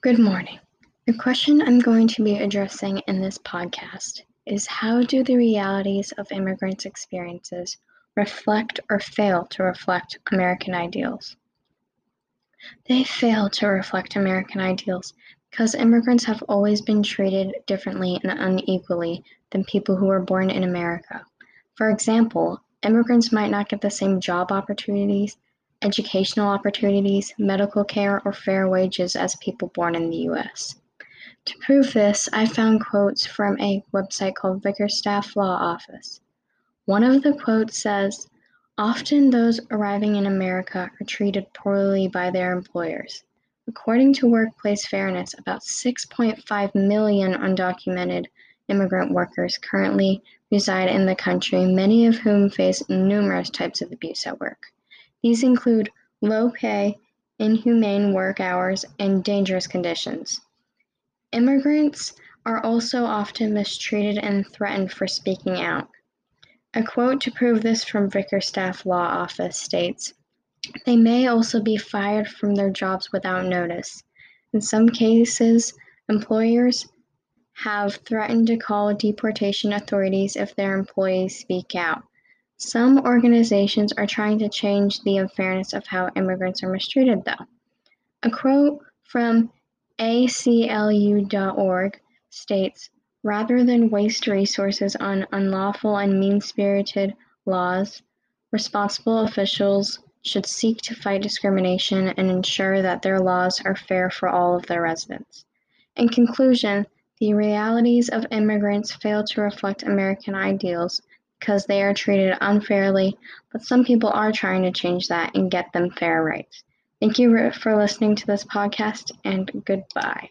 Good morning. The question I'm going to be addressing in this podcast is how do the realities of immigrants' experiences reflect or fail to reflect American ideals? They fail to reflect American ideals because immigrants have always been treated differently and unequally than people who were born in America. For example, immigrants might not get the same job opportunities, educational opportunities, medical care, or fair wages as people born in the US. To prove this, I found quotes from a website called Bickerstaff Law Office. One of the quotes says, Often those arriving in America are treated poorly by their employers. According to Workplace Fairness, about 6.5 million undocumented immigrant workers currently reside in the country, many of whom face numerous types of abuse at work. These include low pay, inhumane work hours, and dangerous conditions. Immigrants are also often mistreated and threatened for speaking out. A quote to prove this from Bickerstaff Law Office states They may also be fired from their jobs without notice. In some cases, employers have threatened to call deportation authorities if their employees speak out. Some organizations are trying to change the unfairness of how immigrants are mistreated, though. A quote from ACLU.org states Rather than waste resources on unlawful and mean spirited laws, responsible officials should seek to fight discrimination and ensure that their laws are fair for all of their residents. In conclusion, the realities of immigrants fail to reflect American ideals because they are treated unfairly, but some people are trying to change that and get them fair rights. Thank you for listening to this podcast, and goodbye.